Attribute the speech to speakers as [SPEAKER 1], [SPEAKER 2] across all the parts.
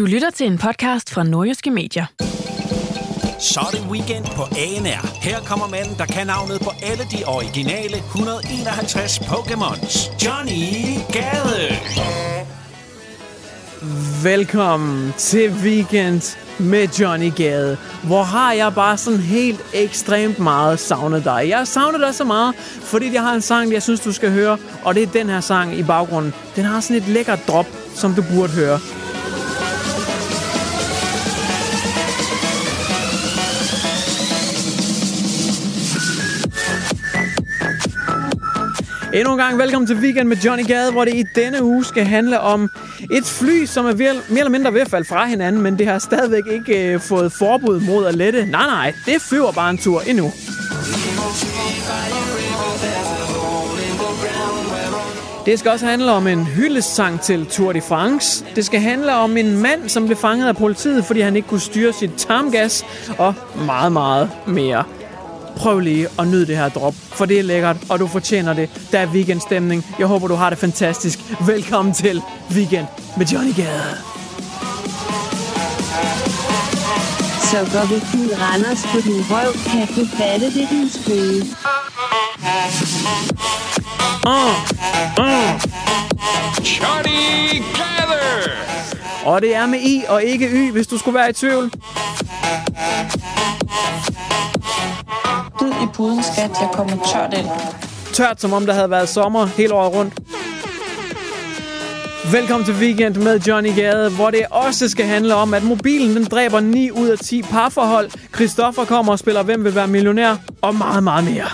[SPEAKER 1] Du lytter til en podcast fra Nordjyske Medier.
[SPEAKER 2] Så er det weekend på ANR. Her kommer manden, der kan navnet på alle de originale 151 Pokémons. Johnny Gade.
[SPEAKER 3] Velkommen til Weekend med Johnny Gade. Hvor har jeg bare sådan helt ekstremt meget savnet dig. Jeg har savnet dig så meget, fordi jeg har en sang, jeg synes, du skal høre. Og det er den her sang i baggrunden. Den har sådan et lækkert drop, som du burde høre. Endnu en gang velkommen til Weekend med Johnny Gade, hvor det i denne uge skal handle om et fly, som er ved, mere eller mindre ved at falde fra hinanden, men det har stadigvæk ikke øh, fået forbud mod at lette. Nej, nej, det flyver bare en tur endnu. Det skal også handle om en hyldesang til Tour de France. Det skal handle om en mand, som blev fanget af politiet, fordi han ikke kunne styre sit tarmgas, og meget, meget mere. Prøv lige at nyde det her drop, for det er lækkert, og du fortjener det. Der er weekendstemning. Jeg håber, du har det fantastisk. Velkommen til Weekend med Johnny Gade.
[SPEAKER 4] Så går vi fuld Randers på din røv, kan du fatte det, din skøde.
[SPEAKER 2] Johnny Gade.
[SPEAKER 3] Og det er med I og ikke Y, hvis du skulle være i tvivl.
[SPEAKER 5] I puden, skat. Jeg kommer tørt ind.
[SPEAKER 3] Tørt, som om der havde været sommer hele året rundt. Velkommen til Weekend med Johnny Gade, hvor det også skal handle om, at mobilen den dræber 9 ud af 10 parforhold. Christoffer kommer og spiller Hvem vil være millionær? Og meget, meget mere.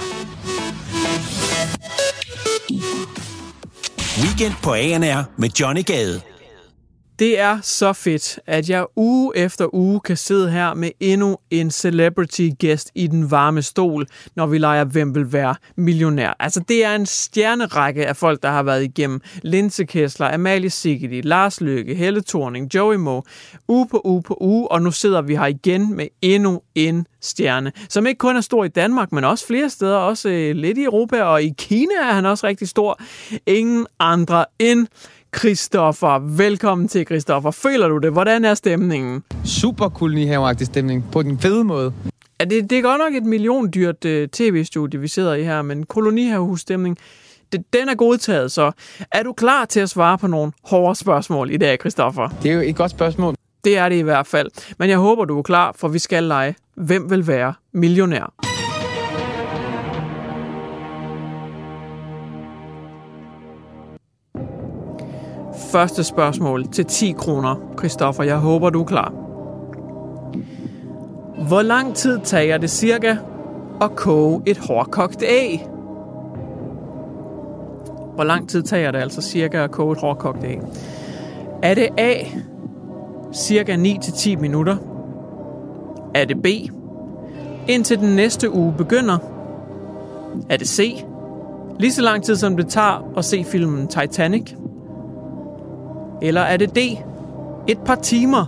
[SPEAKER 2] Weekend på ANR med Johnny Gade.
[SPEAKER 3] Det er så fedt, at jeg uge efter uge kan sidde her med endnu en celebrity-gæst i den varme stol, når vi leger Hvem vil være millionær. Altså, det er en stjernerække af folk, der har været igennem. Linse Kessler, Amalie Sigeti, Lars Løkke, Helle Thorning, Joey Moe, uge på uge på uge, og nu sidder vi her igen med endnu en stjerne, som ikke kun er stor i Danmark, men også flere steder, også øh, lidt i Europa, og i Kina er han også rigtig stor. Ingen andre end Christoffer. Velkommen til, Christoffer. Føler du det? Hvordan er stemningen?
[SPEAKER 6] super kolonihaveagtig stemning på den fede måde.
[SPEAKER 3] Ja, det, det er godt nok et milliondyrt uh, tv-studie, vi sidder i her, men kolonihavehus-stemning, det, den er godtaget, så er du klar til at svare på nogle hårde spørgsmål i dag, Christoffer?
[SPEAKER 6] Det er jo et godt spørgsmål.
[SPEAKER 3] Det er det i hvert fald. Men jeg håber, du er klar, for vi skal lege. Hvem vil være millionær? Første spørgsmål til 10 kroner. Christoffer, jeg håber, du er klar. Hvor lang tid tager det cirka at koge et hårdkogt æg? Hvor lang tid tager det altså cirka at koge et hårdkogt æg? Er det A, cirka 9-10 minutter? Er det B, indtil den næste uge begynder? Er det C, lige så lang tid som det tager at se filmen Titanic? Eller er det D, et par timer?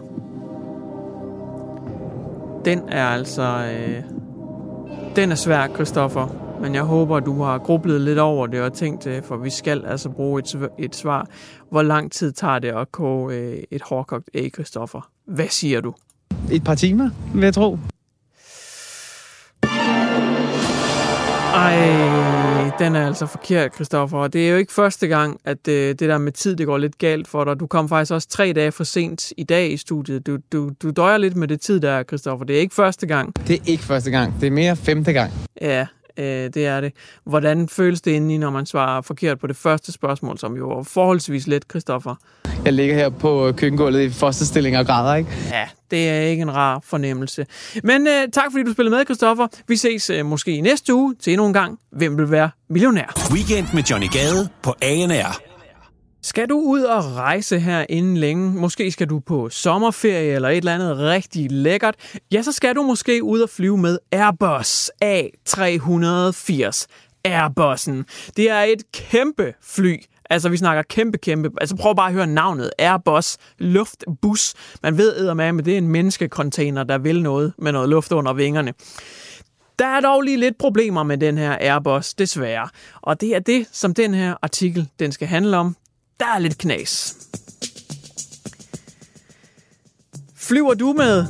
[SPEAKER 3] Den er altså... Øh, den er svær, Christoffer. Men jeg håber, du har grublet lidt over det og tænkt, øh, for vi skal altså bruge et, et svar. Hvor lang tid tager det at koge øh, et hårdkogt æg, Christoffer? Hvad siger du?
[SPEAKER 6] Et par timer, vil jeg tro.
[SPEAKER 3] Ej, den er altså forkert, Christoffer. Og det er jo ikke første gang, at øh, det der med tid, det går lidt galt for dig. Du kom faktisk også tre dage for sent i dag i studiet. Du, du, du døjer lidt med det tid der, Christoffer. Det er ikke første gang.
[SPEAKER 6] Det er ikke første gang. Det er mere femte gang.
[SPEAKER 3] Ja, øh, det er det. Hvordan føles det indeni, når man svarer forkert på det første spørgsmål, som jo var forholdsvis let, Christoffer?
[SPEAKER 6] Jeg ligger her på køkkengulvet i fosterstilling og græder, ikke?
[SPEAKER 3] Ja, det er ikke en rar fornemmelse. Men øh, tak fordi du spillede med, Christoffer. Vi ses øh, måske i næste uge til endnu en gang. Hvem vil være millionær?
[SPEAKER 2] Weekend med Johnny Gade på ANR.
[SPEAKER 3] Skal du ud og rejse her inden længe, måske skal du på sommerferie eller et eller andet rigtig lækkert, ja, så skal du måske ud og flyve med Airbus A380. Airbussen. Det er et kæmpe fly. Altså, vi snakker kæmpe, kæmpe. Altså, prøv bare at høre navnet. Airbus Luftbus. Man ved med, at det er en menneskecontainer, der vil noget med noget luft under vingerne. Der er dog lige lidt problemer med den her Airbus, desværre. Og det er det, som den her artikel den skal handle om. Der er lidt knas. Flyver du med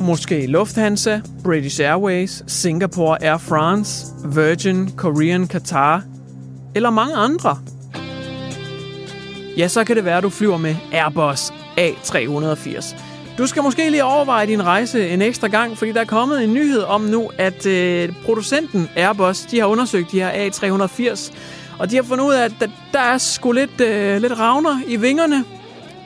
[SPEAKER 3] måske Lufthansa, British Airways, Singapore Air France, Virgin, Korean Qatar eller mange andre? Ja, så kan det være, at du flyver med Airbus A380. Du skal måske lige overveje din rejse en ekstra gang, fordi der er kommet en nyhed om nu, at øh, producenten Airbus, de har undersøgt de her A380, og de har fundet ud af, at der, der er sgu lidt, øh, lidt ravner i vingerne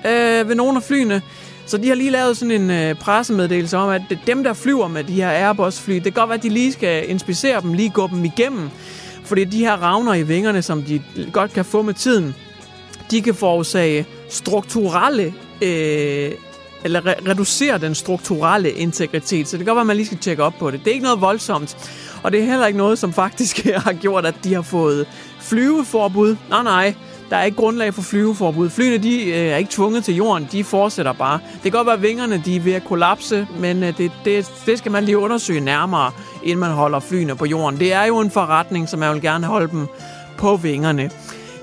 [SPEAKER 3] øh, ved nogle af flyene. Så de har lige lavet sådan en øh, pressemeddelelse om, at det, dem, der flyver med de her Airbus-fly, det kan godt være, at de lige skal inspicere dem, lige gå dem igennem. Fordi de her ravner i vingerne, som de godt kan få med tiden, de kan forårsage strukturelle øh, eller re- reducere den strukturelle integritet. Så det kan godt være, at man lige skal tjekke op på det. Det er ikke noget voldsomt. Og det er heller ikke noget, som faktisk har gjort, at de har fået flyveforbud. Nej, nej. Der er ikke grundlag for flyveforbud. Flyene de, øh, er ikke tvunget til jorden, de fortsætter bare. Det kan godt være, at vingerne de er ved at kollapse, men øh, det, det, det skal man lige undersøge nærmere, inden man holder flyene på jorden. Det er jo en forretning, som man vil gerne holde dem på vingerne.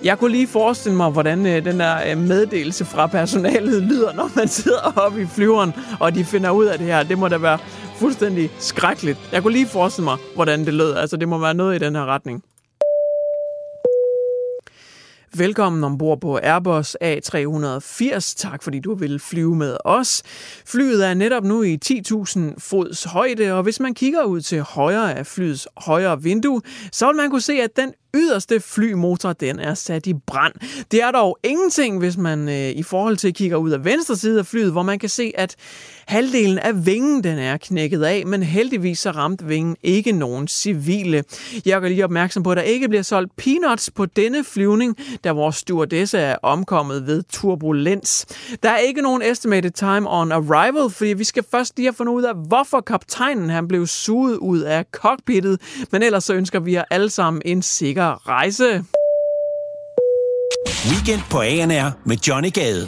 [SPEAKER 3] Jeg kunne lige forestille mig, hvordan øh, den der øh, meddelelse fra personalet lyder, når man sidder oppe i flyveren, og de finder ud af det her. Det må da være fuldstændig skrækkeligt. Jeg kunne lige forestille mig, hvordan det lød. Altså, det må være noget i den her retning. Velkommen ombord på Airbus A380. Tak fordi du vil flyve med os. Flyet er netop nu i 10.000 fods højde, og hvis man kigger ud til højre af flyets højre vindue, så vil man kunne se, at den yderste flymotor, den er sat i brand. Det er dog ingenting, hvis man øh, i forhold til kigger ud af venstre side af flyet, hvor man kan se, at halvdelen af vingen den er knækket af, men heldigvis så ramte vingen ikke nogen civile. Jeg gør lige opmærksom på, at der ikke bliver solgt peanuts på denne flyvning, da vores stewardesse er omkommet ved turbulens. Der er ikke nogen estimated time on arrival, fordi vi skal først lige have fundet ud af, hvorfor kaptajnen han blev suget ud af cockpittet, men ellers så ønsker vi jer alle sammen en sikker rejse.
[SPEAKER 2] Weekend på ANR med Johnny Gade.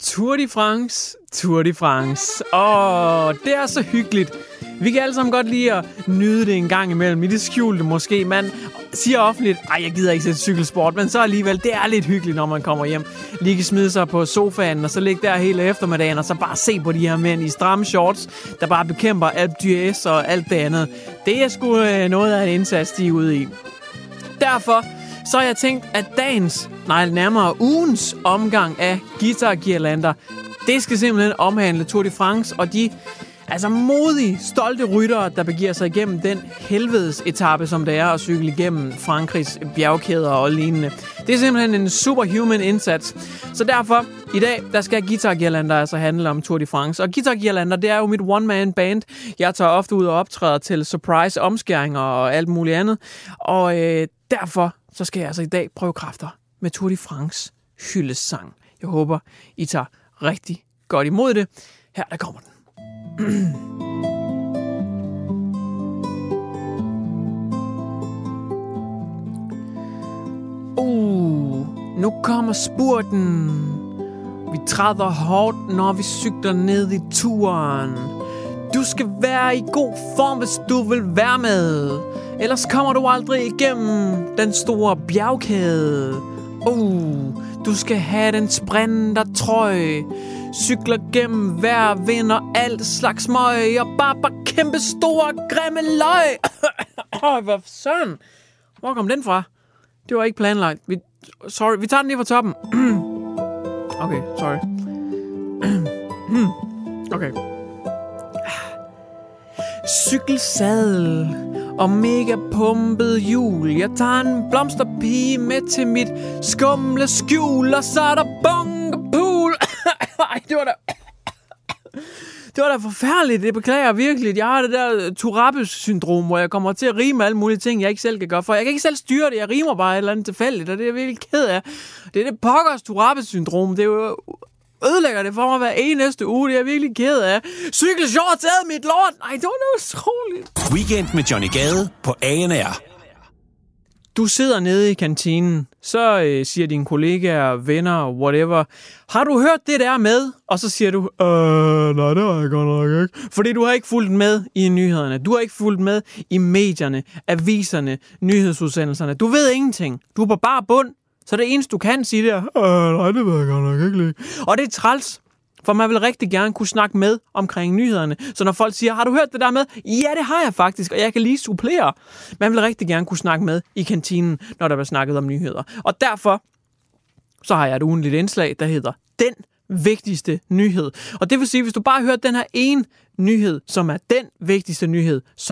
[SPEAKER 3] Tour de France, Tour de France. Åh, det er så hyggeligt. Vi kan alle sammen godt lide at nyde det en gang imellem. I det skjulte måske. Man siger offentligt, ej, jeg gider ikke sætte cykelsport, men så alligevel, det er lidt hyggeligt, når man kommer hjem. Lige kan smide sig på sofaen, og så ligge der hele eftermiddagen, og så bare se på de her mænd i stramme shorts, der bare bekæmper Alpe d'Huez og alt det andet. Det er sgu øh, noget af en indsats, de er ude i. Derfor så har jeg tænkt, at dagens, nej nærmere ugens omgang af guitar det skal simpelthen omhandle Tour de France og de altså modige, stolte ryttere, der begiver sig igennem den helvedes etape, som det er at cykle igennem Frankrigs bjergkæder og lignende. Det er simpelthen en superhuman indsats. Så derfor, i dag, der skal Guitar Girlander altså handle om Tour de France. Og Guitar Girlander, det er jo mit one-man band. Jeg tager ofte ud og optræder til surprise omskæringer og alt muligt andet. Og øh, derfor så skal jeg altså i dag prøve kræfter med Tour de France hyldesang. Jeg håber, I tager rigtig godt imod det. Her der kommer den. uh, nu kommer spurten. Vi træder hårdt, når vi cykler ned i turen. Du skal være i god form, hvis du vil være med. Ellers kommer du aldrig igennem den store bjergkæde. Uh, du skal have den sprinter trøje. Cykler gennem hver vind og alt slags møg. Og bare, bare kæmpe store, grimme løg. Åh, hvad søren. Hvor kom den fra? Det var ikke planlagt. Vi, sorry, vi tager den lige fra toppen. okay, sorry. okay. Cykelsadel og mega pumpet hjul. Jeg tager en blomsterpige med til mit skumle skjul, og så er der bunkepool. Ej, det var da... Det var da forfærdeligt. Det beklager jeg virkelig. Jeg har det der øh, Turabes-syndrom, hvor jeg kommer til at rime alle mulige ting, jeg ikke selv kan gøre. For jeg kan ikke selv styre det. Jeg rimer bare et eller andet tilfældigt, og det er jeg virkelig ked af. Det er det pokkers Turabes-syndrom. Det er jo ødelægger det for mig hver eneste uge. Det er jeg virkelig ked af. Cykelshorts ad mit lort. Nej, det var noget utroligt.
[SPEAKER 2] Weekend med Johnny Gade på ANR.
[SPEAKER 3] Du sidder nede i kantinen, så øh, siger dine kollegaer, venner, whatever, har du hørt det der med? Og så siger du, øh, nej, det har jeg godt nok ikke. Fordi du har ikke fulgt med i nyhederne. Du har ikke fulgt med i medierne, aviserne, nyhedsudsendelserne. Du ved ingenting. Du er på bare bund. Så det eneste, du kan sige, det er, øh, nej, det ved jeg godt nok ikke lige. Og det er træls, for man vil rigtig gerne kunne snakke med omkring nyhederne. Så når folk siger, har du hørt det der med? Ja, det har jeg faktisk, og jeg kan lige supplere. Man vil rigtig gerne kunne snakke med i kantinen, når der bliver snakket om nyheder. Og derfor så har jeg et ugenligt indslag, der hedder Den vigtigste nyhed. Og det vil sige, hvis du bare hører den her ene nyhed, som er den vigtigste nyhed, så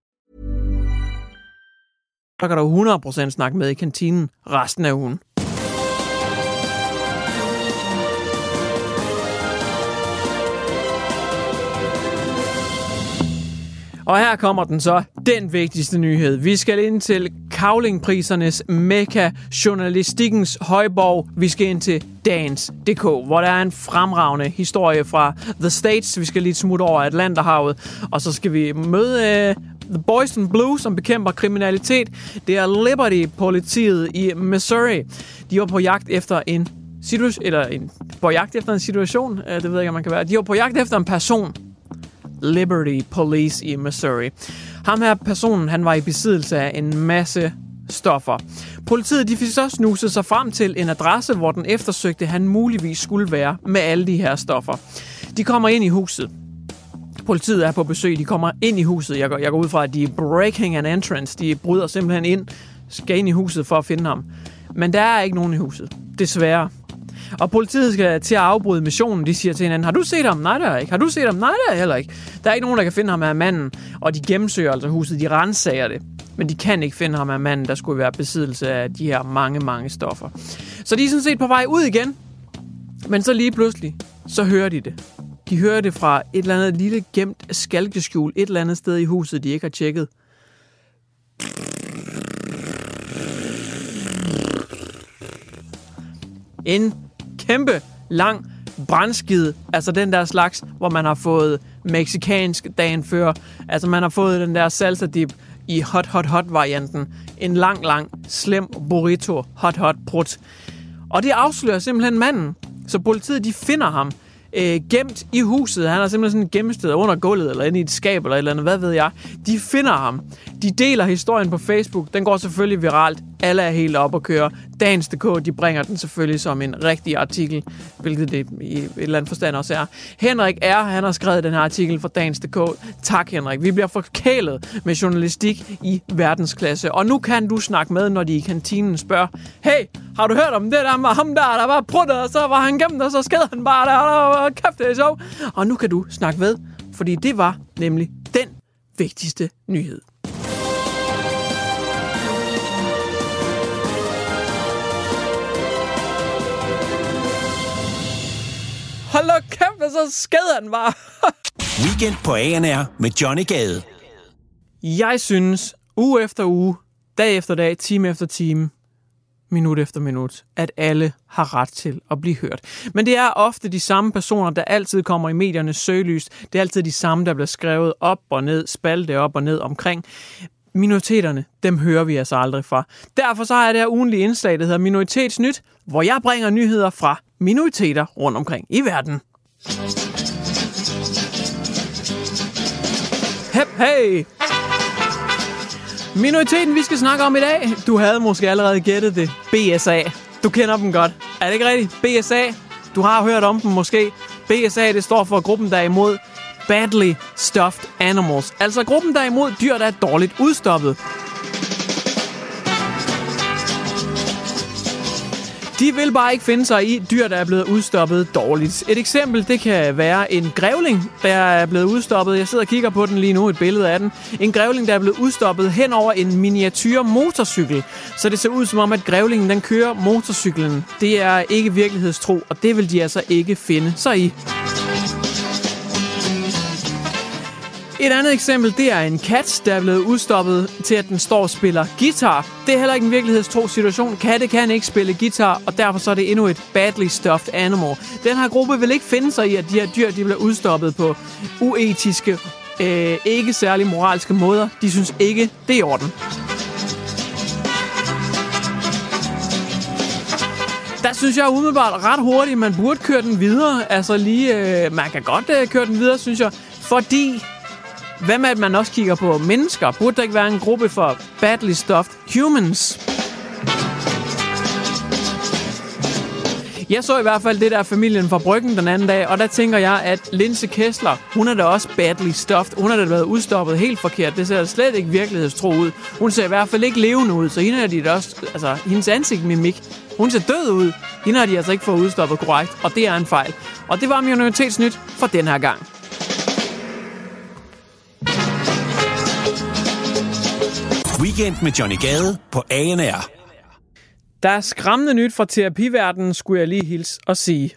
[SPEAKER 3] Der kan du 100% snakke med i kantinen resten af ugen. Og her kommer den så, den vigtigste nyhed. Vi skal ind til kavlingprisernes mekka, journalistikkens højborg. Vi skal ind til Dagens.dk, hvor der er en fremragende historie fra The States. Vi skal lige smutte over Atlanterhavet, og så skal vi møde øh, The Boys in Blue, som bekæmper kriminalitet. Det er Liberty-politiet i Missouri. De var på jagt efter en situation, eller en, på jagt efter en situation, øh, det ved jeg ikke, om man kan være. De var på jagt efter en person, Liberty Police i Missouri. Ham her personen, han var i besiddelse af en masse stoffer. Politiet de fik så snuset sig frem til en adresse, hvor den eftersøgte han muligvis skulle være med alle de her stoffer. De kommer ind i huset. Politiet er på besøg, de kommer ind i huset. Jeg går, jeg går ud fra, at de er breaking an entrance. De bryder simpelthen ind, skal ind i huset for at finde ham. Men der er ikke nogen i huset. Desværre. Og politiet skal til at afbryde missionen. De siger til hinanden, har du set ham? Nej, der er ikke. Har du set ham? Nej, der er heller ikke. Der er ikke nogen, der kan finde ham af manden. Og de gennemsøger altså huset. De rensager det. Men de kan ikke finde ham af manden, der skulle være besiddelse af de her mange, mange stoffer. Så de er sådan set på vej ud igen. Men så lige pludselig, så hører de det. De hører det fra et eller andet lille gemt skalkeskjul et eller andet sted i huset, de ikke har tjekket. En kæmpe lang brandskid, altså den der slags, hvor man har fået meksikansk dagen før. Altså man har fået den der salsa dip i hot hot hot varianten. En lang, lang, slem burrito hot hot brut. Og det afslører simpelthen manden. Så politiet de finder ham øh, gemt i huset. Han er simpelthen sådan et gemmested under gulvet, eller inde i et skab, eller et eller andet, hvad ved jeg. De finder ham. De deler historien på Facebook. Den går selvfølgelig viralt. Alle er helt op og køre. Dagens.dk, de bringer den selvfølgelig som en rigtig artikel, hvilket det i et eller andet forstand også er. Henrik R., han har skrevet den her artikel for Dagens.dk. Tak, Henrik. Vi bliver forkælet med journalistik i verdensklasse. Og nu kan du snakke med, når de i kantinen spørger, hey, har du hørt om det der med ham der, der var pruttet, og så var han gemt, og så sked han bare der, og kæft, det er sjov. Og nu kan du snakke med, fordi det var nemlig den vigtigste nyhed. Hold da kæft, så sked han bare.
[SPEAKER 2] Weekend på ANR med Johnny Gade.
[SPEAKER 3] Jeg synes, uge efter uge, dag efter dag, time efter time, minut efter minut, at alle har ret til at blive hørt. Men det er ofte de samme personer, der altid kommer i mediernes søgelys. Det er altid de samme, der bliver skrevet op og ned, spalte op og ned omkring. minoriteterne, dem hører vi altså aldrig fra. Derfor så har jeg det her ugenlige indslag, der hedder Minoritetsnyt, hvor jeg bringer nyheder fra minoriteter rundt omkring i verden. Hep, hey! Minoriteten, vi skal snakke om i dag, du havde måske allerede gættet det. BSA. Du kender dem godt. Er det ikke rigtigt? BSA. Du har hørt om dem måske. BSA, det står for gruppen, der er imod badly stuffed animals. Altså gruppen, der er imod dyr, der er dårligt udstoppet. De vil bare ikke finde sig i dyr, der er blevet udstoppet dårligt. Et eksempel, det kan være en grævling, der er blevet udstoppet. Jeg sidder og kigger på den lige nu, et billede af den. En grævling, der er blevet udstoppet hen over en miniatyr motorcykel. Så det ser ud som om, at grævlingen den kører motorcyklen. Det er ikke virkelighedstro, og det vil de altså ikke finde sig i. Et andet eksempel, det er en kat, der er blevet udstoppet til, at den står og spiller guitar. Det er heller ikke en virkelighedstro situation. Katte kan ikke spille guitar, og derfor så er det endnu et badly stuffed animal. Den her gruppe vil ikke finde sig i, at de her dyr de bliver udstoppet på uetiske, øh, ikke særlig moralske måder. De synes ikke, det er i orden. Der synes jeg umiddelbart ret hurtigt, man burde køre den videre. Altså lige, øh, man kan godt øh, køre den videre, synes jeg. Fordi hvad med, at man også kigger på mennesker? Burde der ikke være en gruppe for badly stuffed humans? Jeg så i hvert fald det der familien fra Bryggen den anden dag, og der tænker jeg, at Linse Kessler, hun er da også badly stuffed. Hun har da været udstoppet helt forkert. Det ser slet ikke virkelighedstro ud. Hun ser i hvert fald ikke levende ud, så hende er de da også, altså hendes ansigtmimik, hun ser død ud. Hende har de altså ikke fået udstoppet korrekt, og det er en fejl. Og det var minoritetsnyt for den her gang.
[SPEAKER 2] Weekend med Johnny Gade på ANR.
[SPEAKER 3] Der er skræmmende nyt fra terapiverdenen, skulle jeg lige hilse og sige.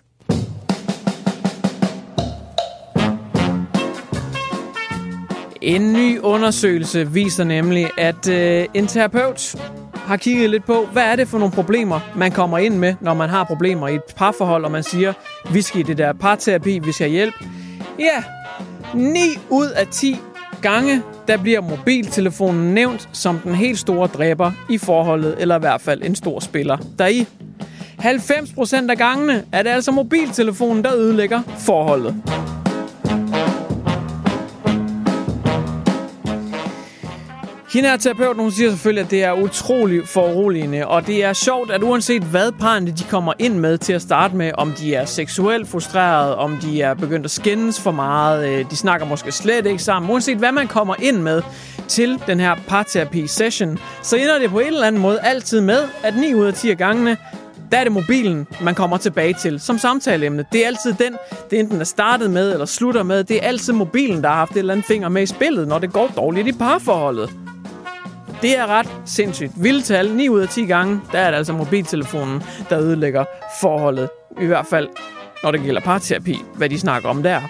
[SPEAKER 3] En ny undersøgelse viser nemlig, at øh, en terapeut har kigget lidt på, hvad er det for nogle problemer, man kommer ind med, når man har problemer i et parforhold, og man siger, vi skal i det der parterapi, vi skal have hjælp. Ja, 9 ud af 10 gange, der bliver mobiltelefonen nævnt som den helt store dræber i forholdet, eller i hvert fald en stor spiller deri. 90% af gangene er det altså mobiltelefonen, der ødelægger forholdet. Hende her terapeuten, hun siger selvfølgelig, at det er utrolig foruroligende, og det er sjovt, at uanset hvad parrene de kommer ind med til at starte med, om de er seksuelt frustreret, om de er begyndt at skændes for meget, øh, de snakker måske slet ikke sammen, uanset hvad man kommer ind med til den her parterapi-session, så ender det på en eller anden måde altid med, at 9 ud af 10 af gangene, der er det mobilen, man kommer tilbage til som samtaleemne. Det er altid den, det enten er startet med eller slutter med. Det er altid mobilen, der har haft et eller andet finger med i spillet, når det går dårligt i parforholdet. Det er ret sindssygt. Vilde tal. 9 ud af 10 gange, der er det altså mobiltelefonen, der ødelægger forholdet. I hvert fald, når det gælder parterapi, hvad de snakker om der.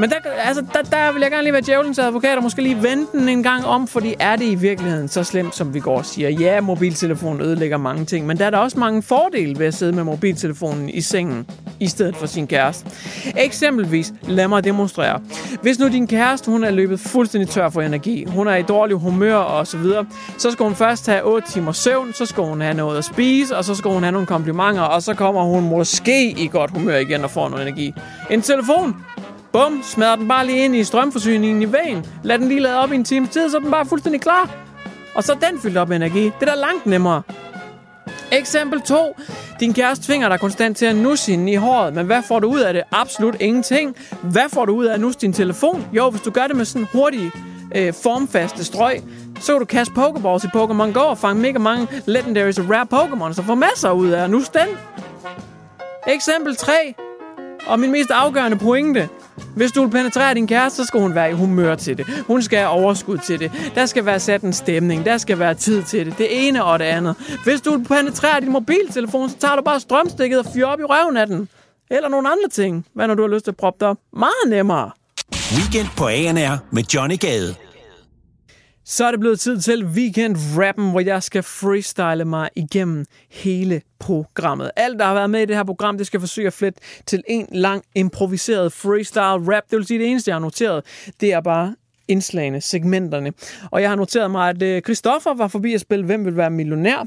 [SPEAKER 3] Men der, altså, der, der vil jeg gerne lige være djævelens advokat og måske lige vente den en gang om, fordi er det i virkeligheden så slemt, som vi går og siger. Ja, mobiltelefonen ødelægger mange ting, men der er der også mange fordele ved at sidde med mobiltelefonen i sengen i stedet for sin kæreste. Eksempelvis, lad mig demonstrere. Hvis nu din kæreste, hun er løbet fuldstændig tør for energi, hun er i dårlig humør og så videre, så skal hun først have 8 timer søvn, så skal hun have noget at spise, og så skal hun have nogle komplimenter, og så kommer hun måske i godt humør igen og får noget energi. En telefon, Bum, smadrer den bare lige ind i strømforsyningen i vejen. Lad den lige lade op i en time tid, så er den bare fuldstændig klar. Og så er den fyldt op med energi. Det er da langt nemmere. Eksempel 2. Din kæreste tvinger dig konstant til at nusse hende i håret, men hvad får du ud af det? Absolut ingenting. Hvad får du ud af at nusse din telefon? Jo, hvis du gør det med sådan hurtige, øh, formfaste strøg, så kan du kaste Pokeballs i Pokémon Go og fange mega mange legendaries og rare Pokémon, så får masser ud af at nusse den. Eksempel 3. Og min mest afgørende pointe. Hvis du vil penetrere din kæreste, så skal hun være i humør til det. Hun skal have overskud til det. Der skal være sat en stemning. Der skal være tid til det. Det ene og det andet. Hvis du vil penetrere din mobiltelefon, så tager du bare strømstikket og fyrer op i røven af den. Eller nogle andre ting. Hvad når du har lyst til at proppe dig op? Meget nemmere.
[SPEAKER 2] Weekend på ANR med Johnny Gade.
[SPEAKER 3] Så er det blevet tid til weekend-rappen, hvor jeg skal freestyle mig igennem hele programmet. Alt, der har været med i det her program, det skal forsøge at flette til en lang improviseret freestyle rap. Det vil sige, det eneste, jeg har noteret, det er bare indslagene, segmenterne. Og jeg har noteret mig, at øh, Christoffer var forbi at spille Hvem vil være millionær?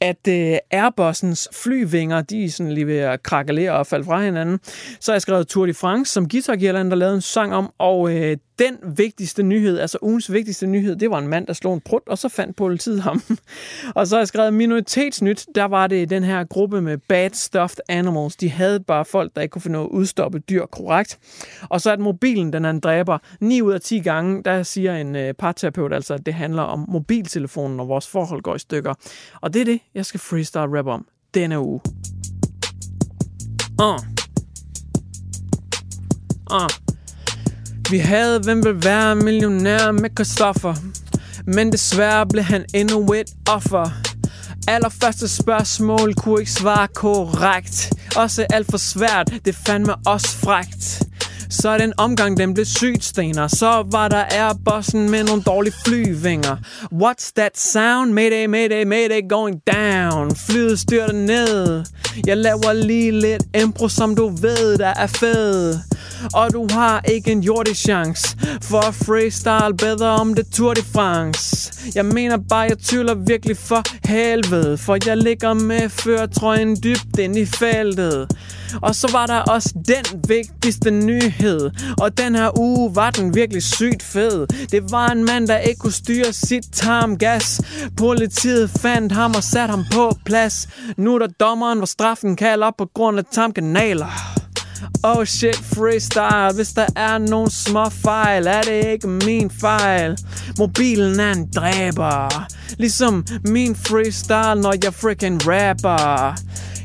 [SPEAKER 3] At øh, Airbus'ens flyvinger, de er sådan lige ved at krakalere og falde fra hinanden. Så har jeg skrevet Tour de France, som Guitar der lavede en sang om, og øh, den vigtigste nyhed, altså ugens vigtigste nyhed, det var en mand, der slog en prut, og så fandt politiet ham. og så har jeg skrevet minoritetsnyt, der var det den her gruppe med bad stuffed animals. De havde bare folk, der ikke kunne finde noget at udstoppe dyr korrekt. Og så at mobilen, den er en dræber. 9 ud af 10 gange, der siger en øh, parterapeut altså, at det handler om mobiltelefonen, når vores forhold går i stykker. Og det er det, jeg skal freestyle rap om denne uge. Uh. Uh. Vi havde, hvem vil være millionær med Christoffer. Men desværre blev han endnu et offer. Allerførste spørgsmål kunne ikke svare korrekt. Også alt for svært, det fandme også frægt. Så den omgang, den blev sygt stener. Så var der Airbussen med nogle dårlige flyvinger. What's that sound? Mayday, mayday, mayday going down. Flyet styrter ned. Jeg laver lige lidt impro, som du ved, der er fed. Og du har ikke en jordig chance For at freestyle bedre om det Tour de France Jeg mener bare, jeg tvivler virkelig for helvede For jeg ligger med førtrøjen dybt ind i feltet og så var der også den vigtigste nyhed og den her uge var den virkelig sygt fed Det var en mand, der ikke kunne styre sit tarmgas Politiet fandt ham og satte ham på plads Nu da dommeren, hvor straffen kalder op på grund af tarmkanaler Oh shit, freestyle. Hvis der er nogen små fejl, er det ikke min fejl. Mobilen er en dræber. Ligesom min freestyle, når jeg freaking rapper.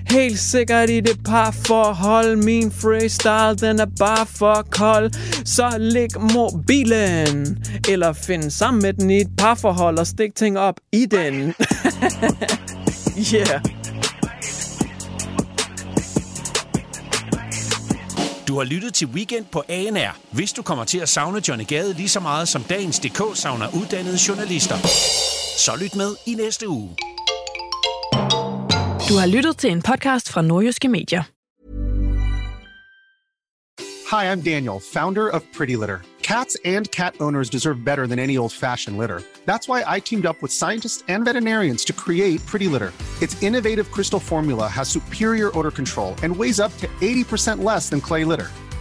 [SPEAKER 3] Helt sikkert i det parforhold. Min freestyle, den er bare for kold. Så læg mobilen Eller find sammen med den i et parforhold Og stik ting op i den. Yeah.
[SPEAKER 2] Du har lyttet til Weekend på ANR. Hvis du kommer til at savne Johnny Gade lige så meget som dagens DK savner uddannede journalister, så lyt med i næste uge.
[SPEAKER 1] Du har lyttet til en podcast fra Nordjyske Medier.
[SPEAKER 7] Hi, I'm Daniel, founder of Pretty Litter. Cats and cat owners deserve better than any old-fashioned litter. That's why I teamed up with scientists and veterinarians to create Pretty Litter. Its innovative crystal formula has superior odor control and weighs up to 80% less than clay litter.